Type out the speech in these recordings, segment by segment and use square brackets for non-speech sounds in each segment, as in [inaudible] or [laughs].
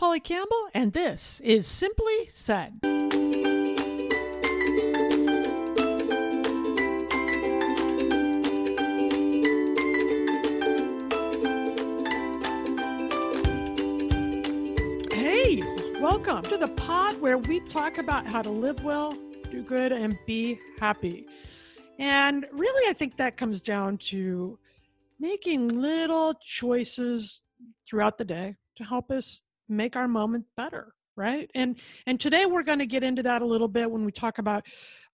Polly Campbell, and this is Simply Said. Hey, welcome to the pod where we talk about how to live well, do good, and be happy. And really, I think that comes down to making little choices throughout the day to help us make our moment better right? And and today we're going to get into that a little bit when we talk about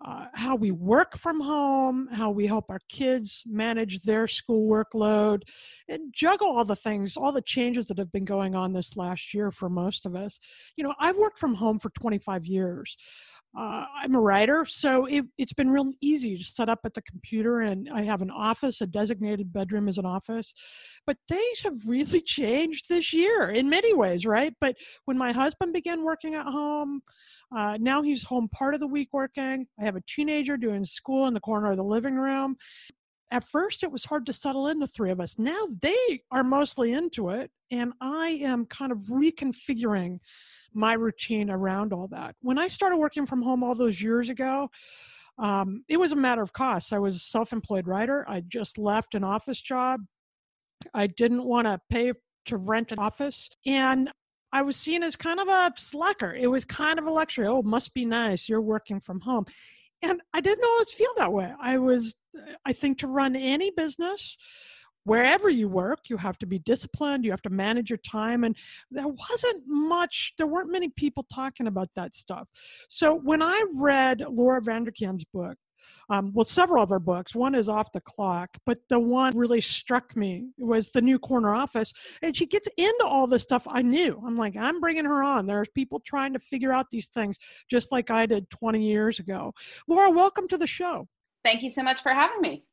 uh, how we work from home how we help our kids manage their school workload and juggle all the things all the changes that have been going on this last year for most of us. You know i've worked from home for 25 years uh, I'm a writer, so it, has been real easy to set up at the computer, and I have an office, a designated bedroom as an office. But things have [laughs] really changed this year in many ways, right? But when my husband began working at home, uh, now he's home part of the week working. I have a teenager doing school in the corner of the living room. At first, it was hard to settle in the three of us. Now they are mostly into it, and I am kind of reconfiguring my routine around all that. When I started working from home all those years ago, um, it was a matter of cost. I was a self employed writer. I just left an office job. I didn't want to pay to rent an office. And I was seen as kind of a slacker. It was kind of a luxury. Oh, must be nice. You're working from home. And I didn't always feel that way. I was, I think, to run any business, wherever you work, you have to be disciplined, you have to manage your time. And there wasn't much, there weren't many people talking about that stuff. So when I read Laura Vanderkam's book, um, well, several of her books. One is Off the Clock, but the one really struck me was The New Corner Office. And she gets into all the stuff I knew. I'm like, I'm bringing her on. There's people trying to figure out these things just like I did 20 years ago. Laura, welcome to the show. Thank you so much for having me.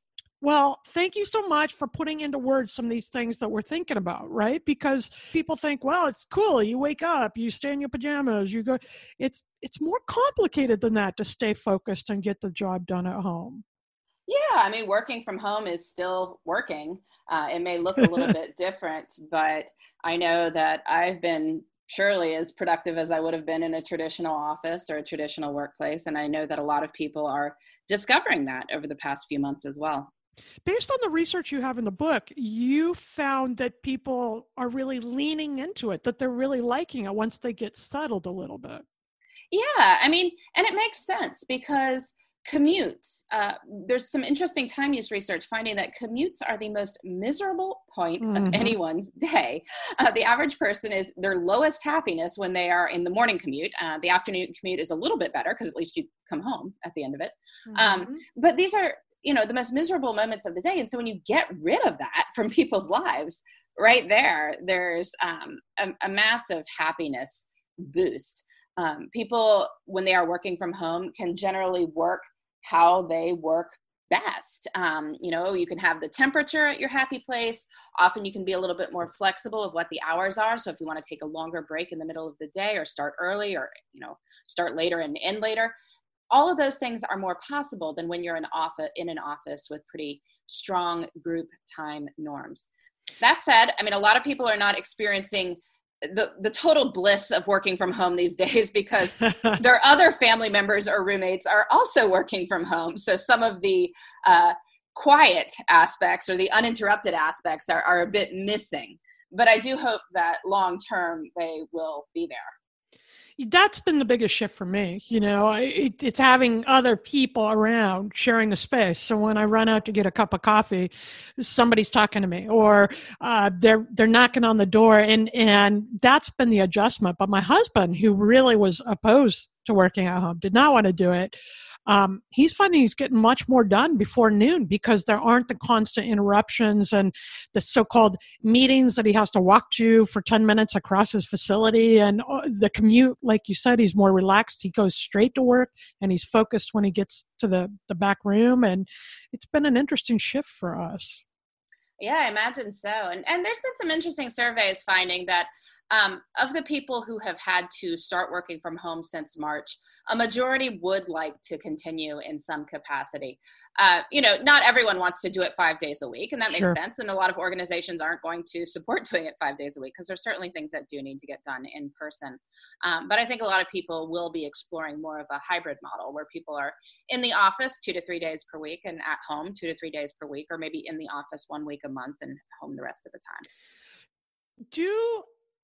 Well, thank you so much for putting into words some of these things that we're thinking about, right? Because people think, well, it's cool. You wake up, you stay in your pajamas, you go. It's it's more complicated than that to stay focused and get the job done at home. Yeah, I mean, working from home is still working. Uh, it may look a little [laughs] bit different, but I know that I've been surely as productive as I would have been in a traditional office or a traditional workplace. And I know that a lot of people are discovering that over the past few months as well. Based on the research you have in the book, you found that people are really leaning into it, that they're really liking it once they get settled a little bit. Yeah, I mean, and it makes sense because commutes, uh, there's some interesting time use research finding that commutes are the most miserable point mm-hmm. of anyone's [laughs] day. Uh, the average person is their lowest happiness when they are in the morning commute. Uh, the afternoon commute is a little bit better because at least you come home at the end of it. Um, mm-hmm. Um, but these are you know the most miserable moments of the day. And so when you get rid of that from [laughs] people's lives right there there's um, a, a, massive happiness boost. Um, people when they are working from home can generally work how they work best. Um, you know you can have the temperature at your happy place. Often you can be a little bit more flexible of what the hours are. So if you want to take a longer break in the middle of the day or start early or you know start later and end later all of those things are more possible than when you're in office in an office with pretty strong group time norms. That said i mean a lot of people are not experiencing the, the total bliss of working from home these [laughs] days because [laughs] their other family members or roommates are also working from home. So some of the uh, quiet aspects or the uninterrupted aspects are, are a bit missing. But i do hope that long term they will be there that's been the biggest shift for me. You know, it, it's having other people around sharing the space. So when I run out to get a cup of coffee, somebody's talking to me, or uh, they're they're knocking on the door, and and that's been the adjustment. But my husband, who really was opposed to working at home, did not want to do it um, he's finding he's getting much more done before noon because there aren't the constant interruptions and the so-called meetings that he has to walk to for 10 minutes across his facility. And uh, the commute like you said he's more relaxed. He goes straight to work and he's focused when he gets to the, the back room. And it's been an interesting shift for us. Yeah, I imagine so. And and there's been some interesting surveys finding that um, of the people who have had to start working from home since March, a majority would like to continue in some capacity. Uh, you know, not everyone wants to do it five days a week, and that sure. makes sense. And a lot of organizations aren't going to support [laughs] doing it five days a week because there's certainly things that do need to get done in person. Um, but I think a lot of people will be exploring more of a hybrid model where people are in the office two to three days per week and at home two to three days per week, or maybe in the office one week a month and home the rest of the time. Do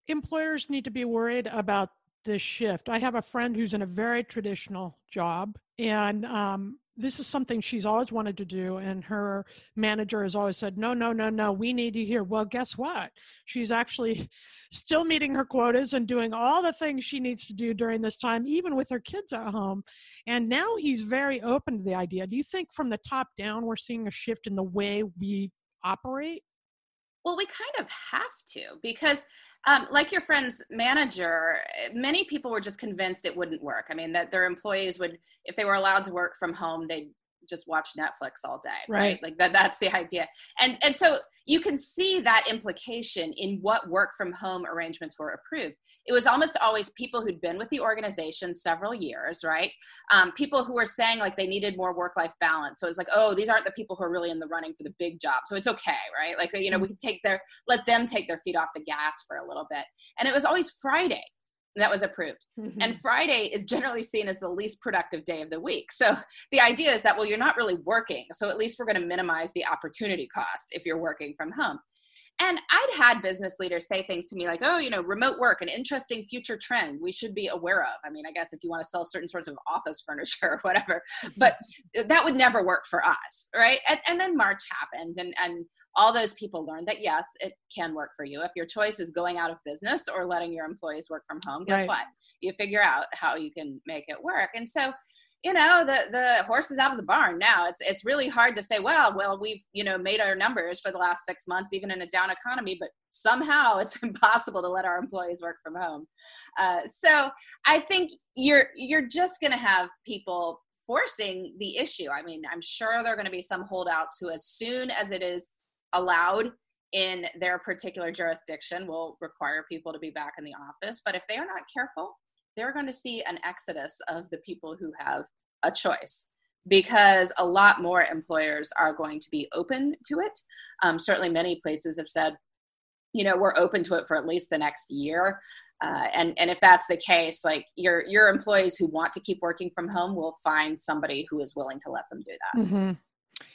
employers need to be worried about this shift? I have a friend who's in a very traditional job, and um, this is something she's always wanted to do. And her manager has always said, No, no, no, no, we need you here. Well, guess what? She's actually [laughs] still meeting her quotas and doing all the things she needs to do during this time, even with her kids at home. And now he's very open to the idea. Do you think from the top down, we're seeing a shift in the way we operate? Well, we kind of have to because, um, like your friend's manager, many people were just convinced it wouldn't work. I mean, that their employees would, if they were allowed to work from home, they'd just watch Netflix all day, right? right? Like that that's the idea. And and so you can see that implication in what work from home arrangements were approved. It was almost always people who'd been with the organization several years, right? Um, people who were saying like they needed more work life balance. So it's like, oh, these aren't the people who are really in the running for the big job. So it's okay, right? Like you know, we could take their let them take their feet off the gas for a little bit. And it was always Friday that was approved. Mm-hmm. And Friday is generally seen as the least productive day of the week. So the idea is that, well, you're not really working. So at least we're going to minimize the opportunity cost if you're working from home. And I'd had business leaders say things to me like, oh, you know, remote work, an interesting future trend we should be aware of. I mean, I guess if you want to sell certain sorts of office [laughs] furniture or whatever, but that would never work for us, right? And, and then March happened, and, and all those people learned that yes, it can work for you. If your choice is going out of business or letting your employees work from home, guess right. what? You figure out how you can make it work. And so, you know, the the horse is out of the barn now. It's it's really hard to say, well, well, we've you know made our numbers for the last six months, even in a down economy, but somehow it's [laughs] impossible to let our employees work from home. Uh, so I think you're you're just going to have people forcing the issue. I mean, I'm sure there are going to be some holdouts who, as soon as it is allowed in their particular jurisdiction will require people to be back in the office. But if they are not careful, they're going to see an exodus of the people who have a choice because a lot more employers are going to be open to it. Um, certainly, many places have said, you know, we're open to it for at least the next year. Uh, and and if that's the case, like your your employees who want to keep working from home will find somebody who is willing to let them do that. Mm-hmm.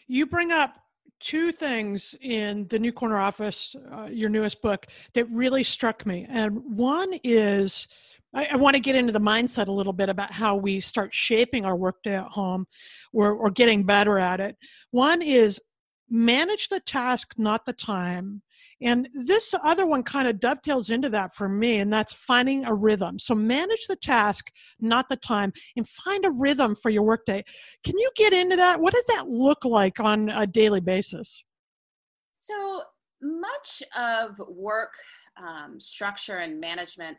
You bring up two things in the New Corner Office, uh, your newest book, that really struck me. And one is I, I want to get into the mindset a little bit about how we start shaping our workday at home or, or getting better at it. One is manage the task, not the time. And this other one kind of dovetails into that for me, and that's finding a rhythm. So manage the task, not the time, and find a rhythm for your workday. Can you get into that? What does that look like on a daily basis? So much of work um, structure and management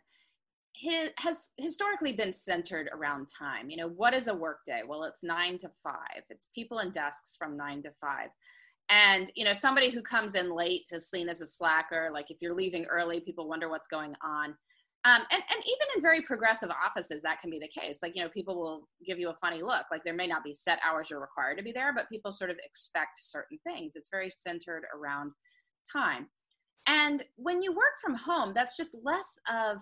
has historically been centered around time. You know, what is a workday? Well, it's nine to five. It's people and desks from nine to five. And you know somebody who comes in late is seen as a slacker. Like if you're leaving early people wonder what's going on. Um, and, and even in very progressive offices that can be the case. Like you know people will give you a funny look. Like there may not be set hours you're required to be there but people sort of expect certain things. It's very centered around time. And when you work from home that's just less of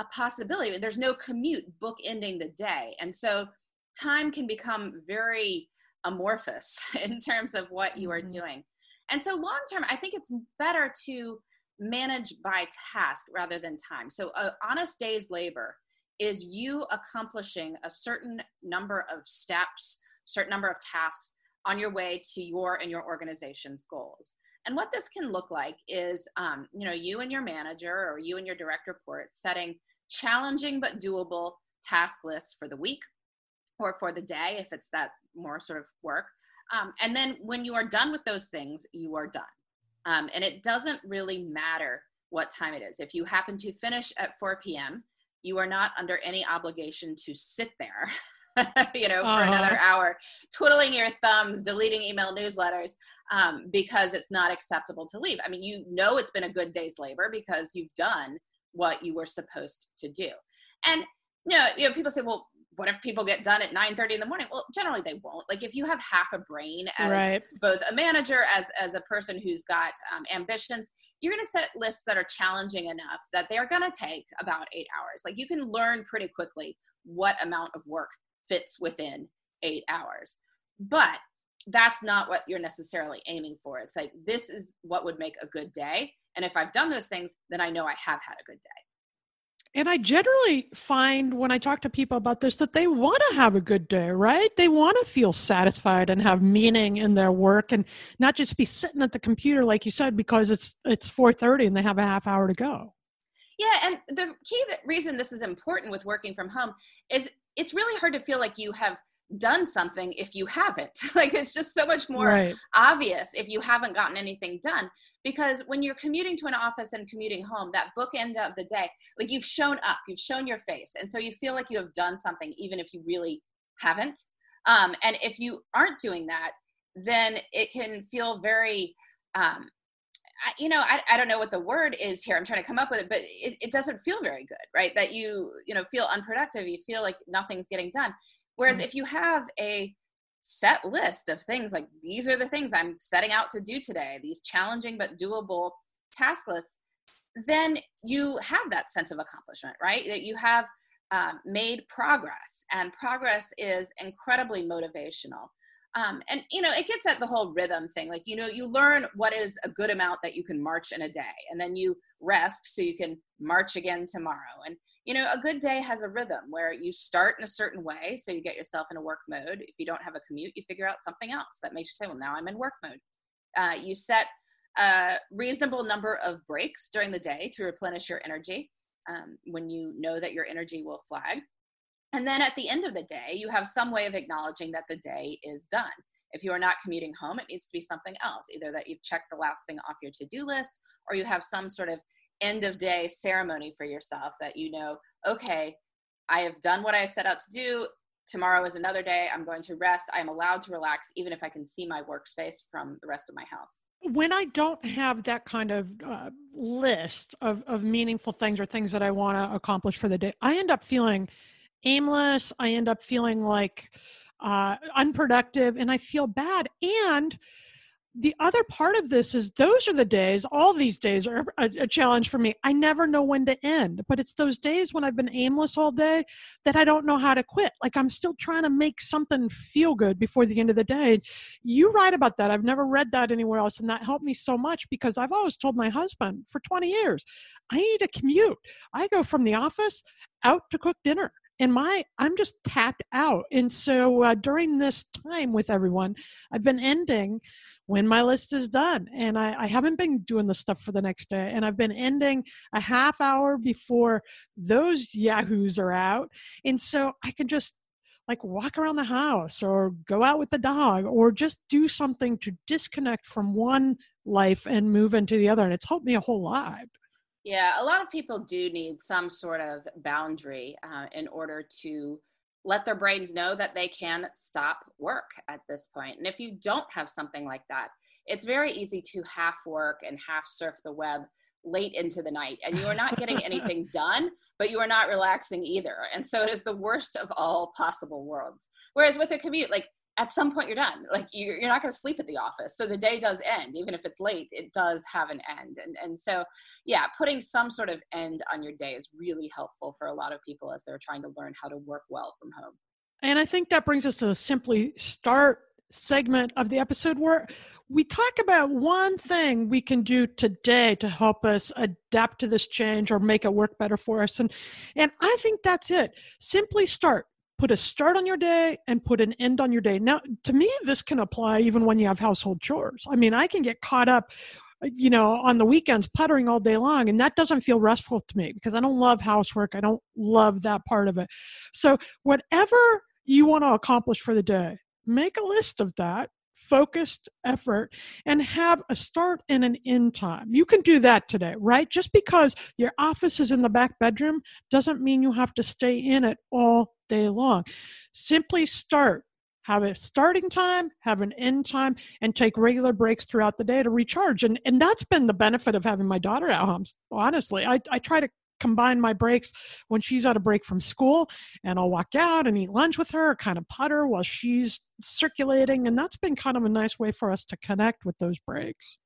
a possibility there's no commute book ending the day and so time can become very amorphous [laughs] in terms of what you are mm-hmm. doing. And so, long term, I think it's better to manage by task rather than time. So, a honest day's labor is you accomplishing a certain number of steps, certain number of tasks on your way to your and your organization's goals. And what this can look like is, um, you know, you and your manager or you and your direct report setting challenging but doable task list for the week or for the day if it's that more sort of work. Um, and then when you are done with those things, you are done. Um, and it doesn't really matter what time it is. If you happen to finish at 4 p.m., you are not under any obligation to sit there, [laughs] you know, uh-huh. for another hour, twiddling your thumbs, deleting email newsletters, um, because it's not acceptable to leave. I mean, you know, it's been a good day's labor because you've done what you were supposed to do. And you know, you know, people say, well, what if people get done at 9 30 in the morning well generally they won't like if you have half a brain as right. both a manager as as a person who's got um, ambitions you're going to set lists that are challenging enough that they are going to take about eight hours like you can learn pretty quickly what amount of work fits within eight hours but that's not what you're necessarily aiming for it's like this is what would make a good day and if i've done those things then i know i have had a good day and I generally find when I talk to people about this that they want to have a good day, right? They want to feel satisfied and have meaning in their work and not just be sitting at the computer like you said because it's it's 4:30 and they have a half hour to go. Yeah, and the key reason this is important with working from home is it's really hard to feel like you have done something if you haven't. [laughs] like it's just so much more right. obvious if you haven't gotten anything done because when you're commuting to an office and commuting home that bookend of the day like you've shown up you've shown your face and so you feel like you have done something even if you really haven't um, and if you aren't doing that then it can feel very um, I, you know I, I don't know what the word is here i'm trying to come up with it but it, it doesn't feel very good right that you you know feel unproductive you feel like nothing's getting done whereas mm-hmm. if you have a set list of things like these are the things I'm setting out to do today, these challenging but doable task lists, then you have that sense of accomplishment, right? That you have um, made progress, and progress is incredibly motivational. Um, and you know, it gets at the whole rhythm thing. Like you know, you learn what is a good amount that you can march in a day, and then you rest so you can march again tomorrow. And you know, a good day has a rhythm where you start in a certain way, so you get yourself in a work mode. If you don't have a commute, you figure out something else that makes you say, well, now I'm in work mode. Uh, you set a reasonable number of breaks during the day to replenish your energy um, when you know that your energy will flag. And then at the end of the day, you have some way of acknowledging that the day is done. If you are not commuting home, it needs to be something else, either that you've checked the last thing off your to do list or you have some sort of end of day ceremony for yourself that you know, okay, I have done what I set out to do. Tomorrow is another day. I'm going to rest. I'm allowed to relax, even if I can see my workspace from the rest of my house. When I don't have that kind of uh, list of, of meaningful things or things that I want to accomplish for the day, I end up feeling aimless. I end up feeling like uh, unproductive and I feel bad. And the other part of this is those are the days all these days are a, a, challenge for me. I never know when to end but it's those days when i've been aimless all day that i don't know how to quit. Like i'm still trying to make something feel good before the end of the day. You write about that. I've never read that anywhere else and that helped me so much because i've always told my husband for 20 years i need a commute. I go from the office out to cook dinner and my i'm just tapped out. And so uh, during this time with everyone i've been ending when my list is done and I, I haven't been doing the stuff for the next day and i've been ending a half hour before those yahoos are out. And so i can just like walk around the house or go out with the dog or just do something to disconnect from one life and move into the other and it's helped me a whole lot yeah, a lot of people do need some sort of boundary uh, in order to let their brains know that they can stop work at this point. And if you don't have something like that, it's very easy to half work and half surf the web late into the night and you are not getting anything [laughs] done but you are not relaxing either and so it is the worst of all possible worlds whereas with a commute like at some point you're done. Like you're, you're not going to sleep at the office. So the day does end. Even if it's late it does have an end. And, and so yeah putting some sort of end on your day is really helpful for a lot of people as they're trying to learn how to work well from home. And i think that brings us to the simply start segment of the episode where we talk about one thing we can do today to help us adapt to this change or make it work better for us. And and i think that's it. Simply start put a start on your day and put an end on your day. Now, to me, this can apply even when you have household chores. I mean, I can get caught up uh, you know on the weekends puttering all day long and that doesn't feel restful to me because i don't love housework i don't love that part of it so whatever you want to accomplish for the day make a list of that focused effort and have a start and an end time. You can do that today, right? Just because your office is in the back bedroom doesn't mean you have to stay in it all day long. Simply start. Have a starting time, have an end time, and take regular breaks throughout the day to recharge. And and that's been the benefit of having my daughter at home. Honestly, I, I try to combine my breaks when she's on a break from school and I'll walk out and eat lunch with her, kind of putter while she's circulating. And that's been kind of a nice way for us to connect with those breaks.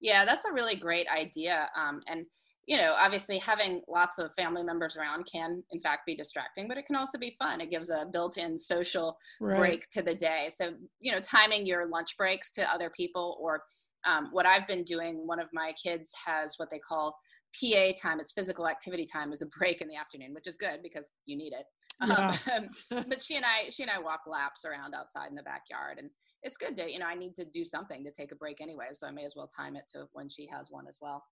Yeah, that's a really great idea. Um, and you know, obviously having lots of family members around can in fact be distracting, but it can also be fun. It gives a built-in social right. break to the day. So, you know, timing your lunch breaks to other people or um, what I've been doing, one of my kids has what they call PA time. It's physical activity time, is a break in the afternoon, which is good because you need it. Yeah. Um, [laughs] but she and I, she and I walk laps around outside in the backyard and it's good to, you know, I need to do something to take a break anyway. So I may as well time it to when she has one as well.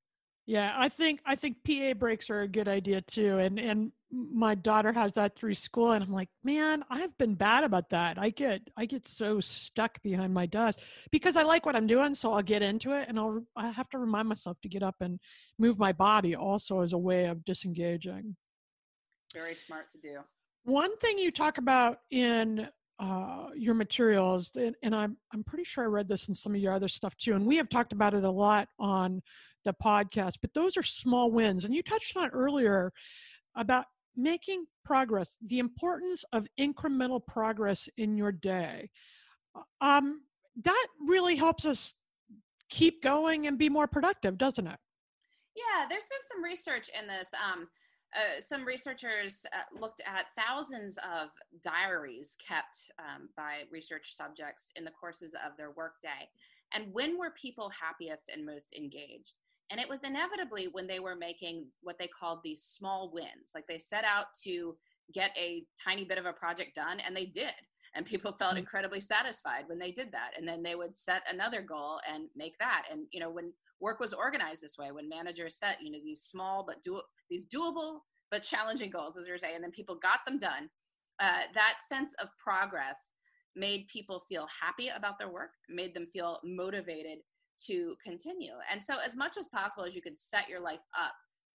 Yeah, I think I think PA breaks are a good idea too. And and my daughter has that through school and I'm like, "Man, I've been bad about that. I get I get so stuck behind my desk because I like what I'm doing, so I'll get into it and I'll I have to remind myself to get up and move my body also as a way of disengaging. Very smart to do. One thing you talk about in uh, your materials, and, and, I'm I'm pretty sure I read this in some of your other stuff too, and we have talked about it a lot on the podcast. But those are small wins, and you touched on earlier about making progress, the importance of incremental progress in your day. Uh, um, that really helps us keep going and be more productive, doesn't it? Yeah, there's been some research in this. Um, uh, some researchers uh, looked at thousands of diaries kept um, by research subjects in the courses of their workday. And when were people happiest and most engaged? And it was inevitably when they were making what they called these small wins. Like they set out to get a tiny bit of a project done, and they did. And people felt mm-hmm. incredibly satisfied when they did that. And then they would set another goal and make that. And, you know, when work was organized this way, when managers set, you know, these small but do these doable but challenging goals, as you're saying, and then people got them done, uh, that sense of progress made people feel happy about their work, made them feel motivated to continue. And so, as much as possible as you can set your life up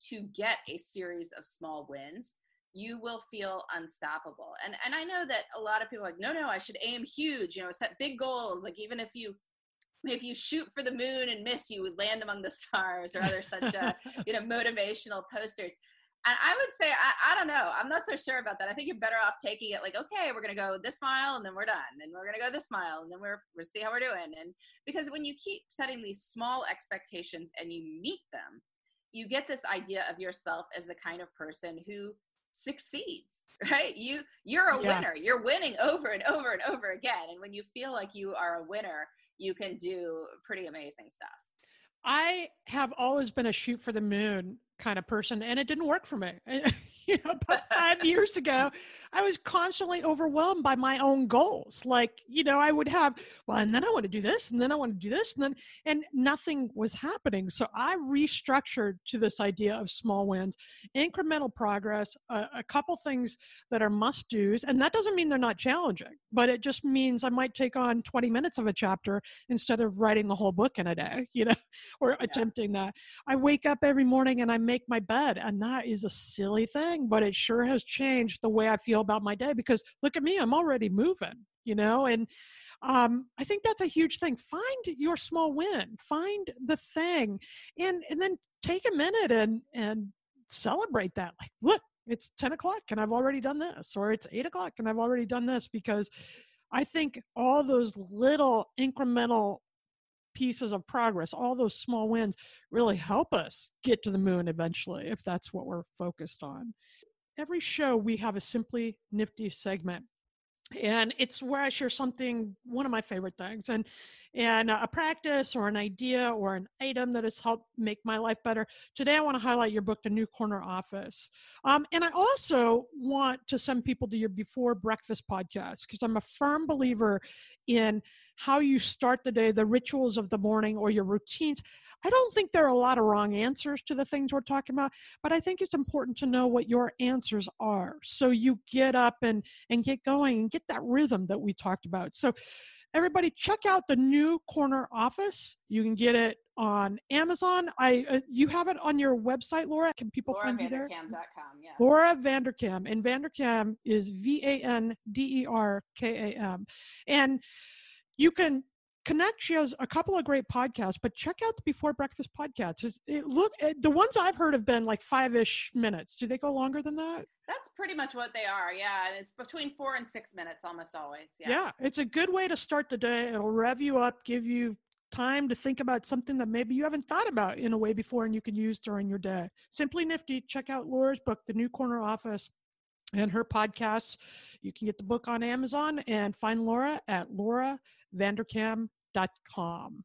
to get a series of small wins, you will feel unstoppable. And and I know that a lot of people are like, no, no, I should aim huge, you know, set big goals. Like even if you if you shoot for the moon and miss, you would land among the [laughs] stars or other such uh, [laughs] you know motivational posters. And I would say, I, I don't know. I'm not so sure about that. I think you're better off taking it like, okay, we're going to go this mile and then we're done. And we're going to go this mile and then we're, we'll see how we're doing. And because when you keep setting these small expectations and you meet them, you get this idea of yourself as the kind of person who succeeds [laughs] right you you're a yeah. winner you're winning over and over and over again and when you feel like you are a winner you can do pretty amazing stuff i have always been a shoot for the moon kind of person and it didn't work for me [laughs] [laughs] you know, about five years ago, I was constantly overwhelmed by my own goals. Like, you know, I would have, well, and then I want to do this, and then I want to do this, and then, and nothing was happening. So I restructured to this idea of small wins, incremental progress, a, a couple things that are must do's. And that doesn't mean they're not challenging, but it just means I might take on 20 minutes of a chapter instead of writing the whole book in a day, [laughs] you know, or yeah. attempting that. I wake up every morning and I make my bed, and that is a silly thing thing, but it sure has changed the way I feel about my day because look at me, I'm already moving, you know, and um, I think that's a huge thing. Find your small win, find the thing, and and then take a minute and and celebrate that. Like, look, it's 10 o'clock and I've already done this, or it's eight o'clock and I've already done this because I think all those little incremental pieces of progress, all those small wins really help us get to the moon eventually, if that's what we're focused on. Every show, we have a Simply Nifty segment and it's where I share something one of my favorite things and and a practice or an idea or an item that has helped make my life better. Today I want to highlight your book, The New Corner Office, um, and I also want to send people to your Before Breakfast podcast because I'm a firm believer in how you start the day, the rituals of the morning, or your routines. I don't think there are a lot of wrong answers to the things we're talking about, but I think it's important to know what your answers are. So you get up and, and get going and get that rhythm that we talked about. So everybody check out the new corner office. You can get it on Amazon. I uh, you have it on your website, Laura. Can people Laura find you there? Yeah. Laura Vanderkam, and Vanderkam is V A N D E R K A M, and you can connect. She has a couple of great podcasts, but check out the Before Breakfast podcasts. It, it look eh, the ones I've heard have been like five ish minutes. Do they go longer than that? That's pretty much what they are. Yeah, it's between four and six minutes almost always. Yes. Yeah, it's a good way to start the day. It'll rev you up, give you time to think about something that maybe you haven't thought about in a way before and you can use during your day. Simply Nifty. Check out Laura's book, The New Corner Office and her podcasts. You can get the book on Amazon and find Laura at lauravanderkam.com.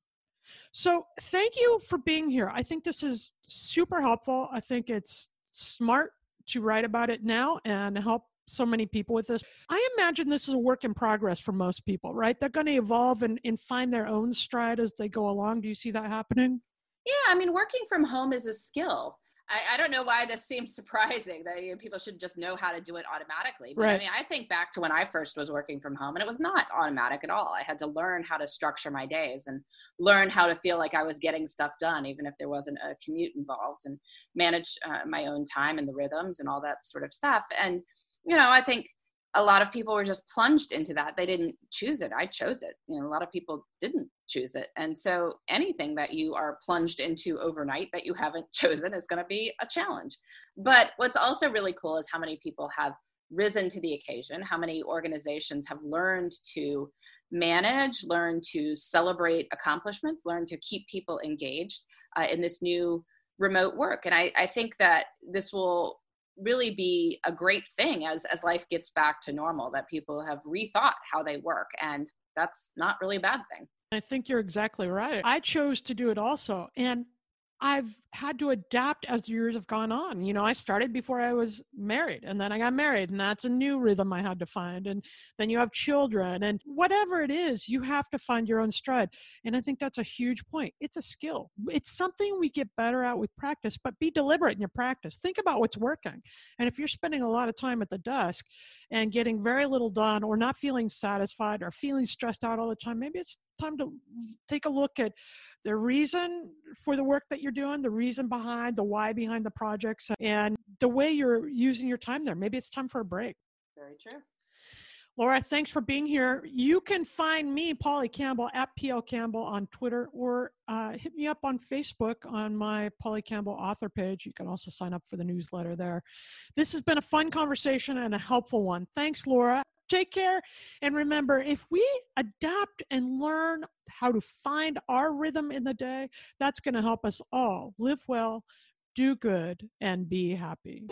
So, thank you for being here. I think this is super helpful. I think it's smart to write about it now and help so many people with this. I imagine this is a work in progress for most people, right? They're going to evolve and, and find their own stride as they go along. Do you see that happening? Yeah, I mean, working from home is a skill. I, I don't know why this seems [laughs] surprising that you know, people should just know how to do it automatically. But right. I mean, I think back to when I first was working from home and it was not automatic at all. I had to learn how to structure my days and learn how to feel like I was getting stuff done, even if there wasn't a commute involved and manage uh, my own time and the rhythms and all that sort of stuff. And, you know, I think a lot of people were just plunged into that. They didn't choose it. I chose it. You know, a lot of people didn't choose it. And so anything that you are plunged into overnight that you haven't [laughs] chosen is going to be a challenge. But what's also really cool is how many people have risen to the occasion, how many organizations have learned to manage, learn to celebrate accomplishments, learn to keep people engaged uh, in this new remote work. And I, I think that this will really be a great thing as as life gets back to normal that people have rethought how they work and that's not really a bad thing. I think you're exactly right. I chose to do it also and I've had to adapt as years have gone on. You know, I started before I was married and then I got married and that's a new rhythm I had to find. And then you have children and whatever it is, you have to find your own stride. And I think that's a huge point. It's a skill. It's something we get better at with practice, but be deliberate in your practice. Think about what's working. And if you're spending a lot of time at the desk and getting very little done or not feeling satisfied or feeling stressed out all the time, maybe it's time to take a look at the reason for the work that you're doing, the reason behind, the why behind the projects, and the way you're using your time there. Maybe it's time for a break. Very true. Laura, thanks for being here. You can find me, Polly Campbell, at PL Campbell on Twitter, or uh, hit me up on Facebook on my Polly Campbell author page. You can also sign up for the newsletter there. This has been a fun conversation and a helpful one. Thanks, Laura. Take care. And remember, if we adapt and learn how to find our rhythm in the day, that's going to help us all live well, do good, and be happy.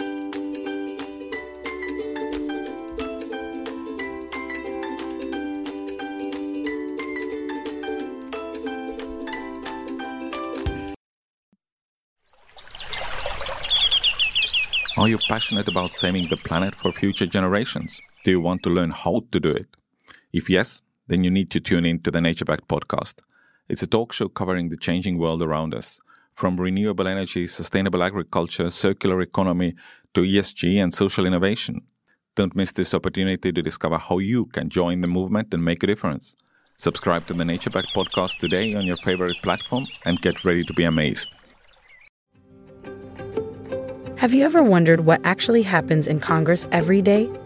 Are you passionate about saving the planet for future generations? Do you want to learn how to do it? If yes, then you need to tune in to the NatureBacked podcast. It's a talk show covering the changing world around us, from renewable energy, sustainable agriculture, circular economy, to ESG and social innovation. Don't miss this opportunity to discover how you can join the movement and make a difference. Subscribe to the Nature NatureBacked podcast today on your favorite platform and get ready to be amazed. Have you ever wondered what actually happens in Congress every day?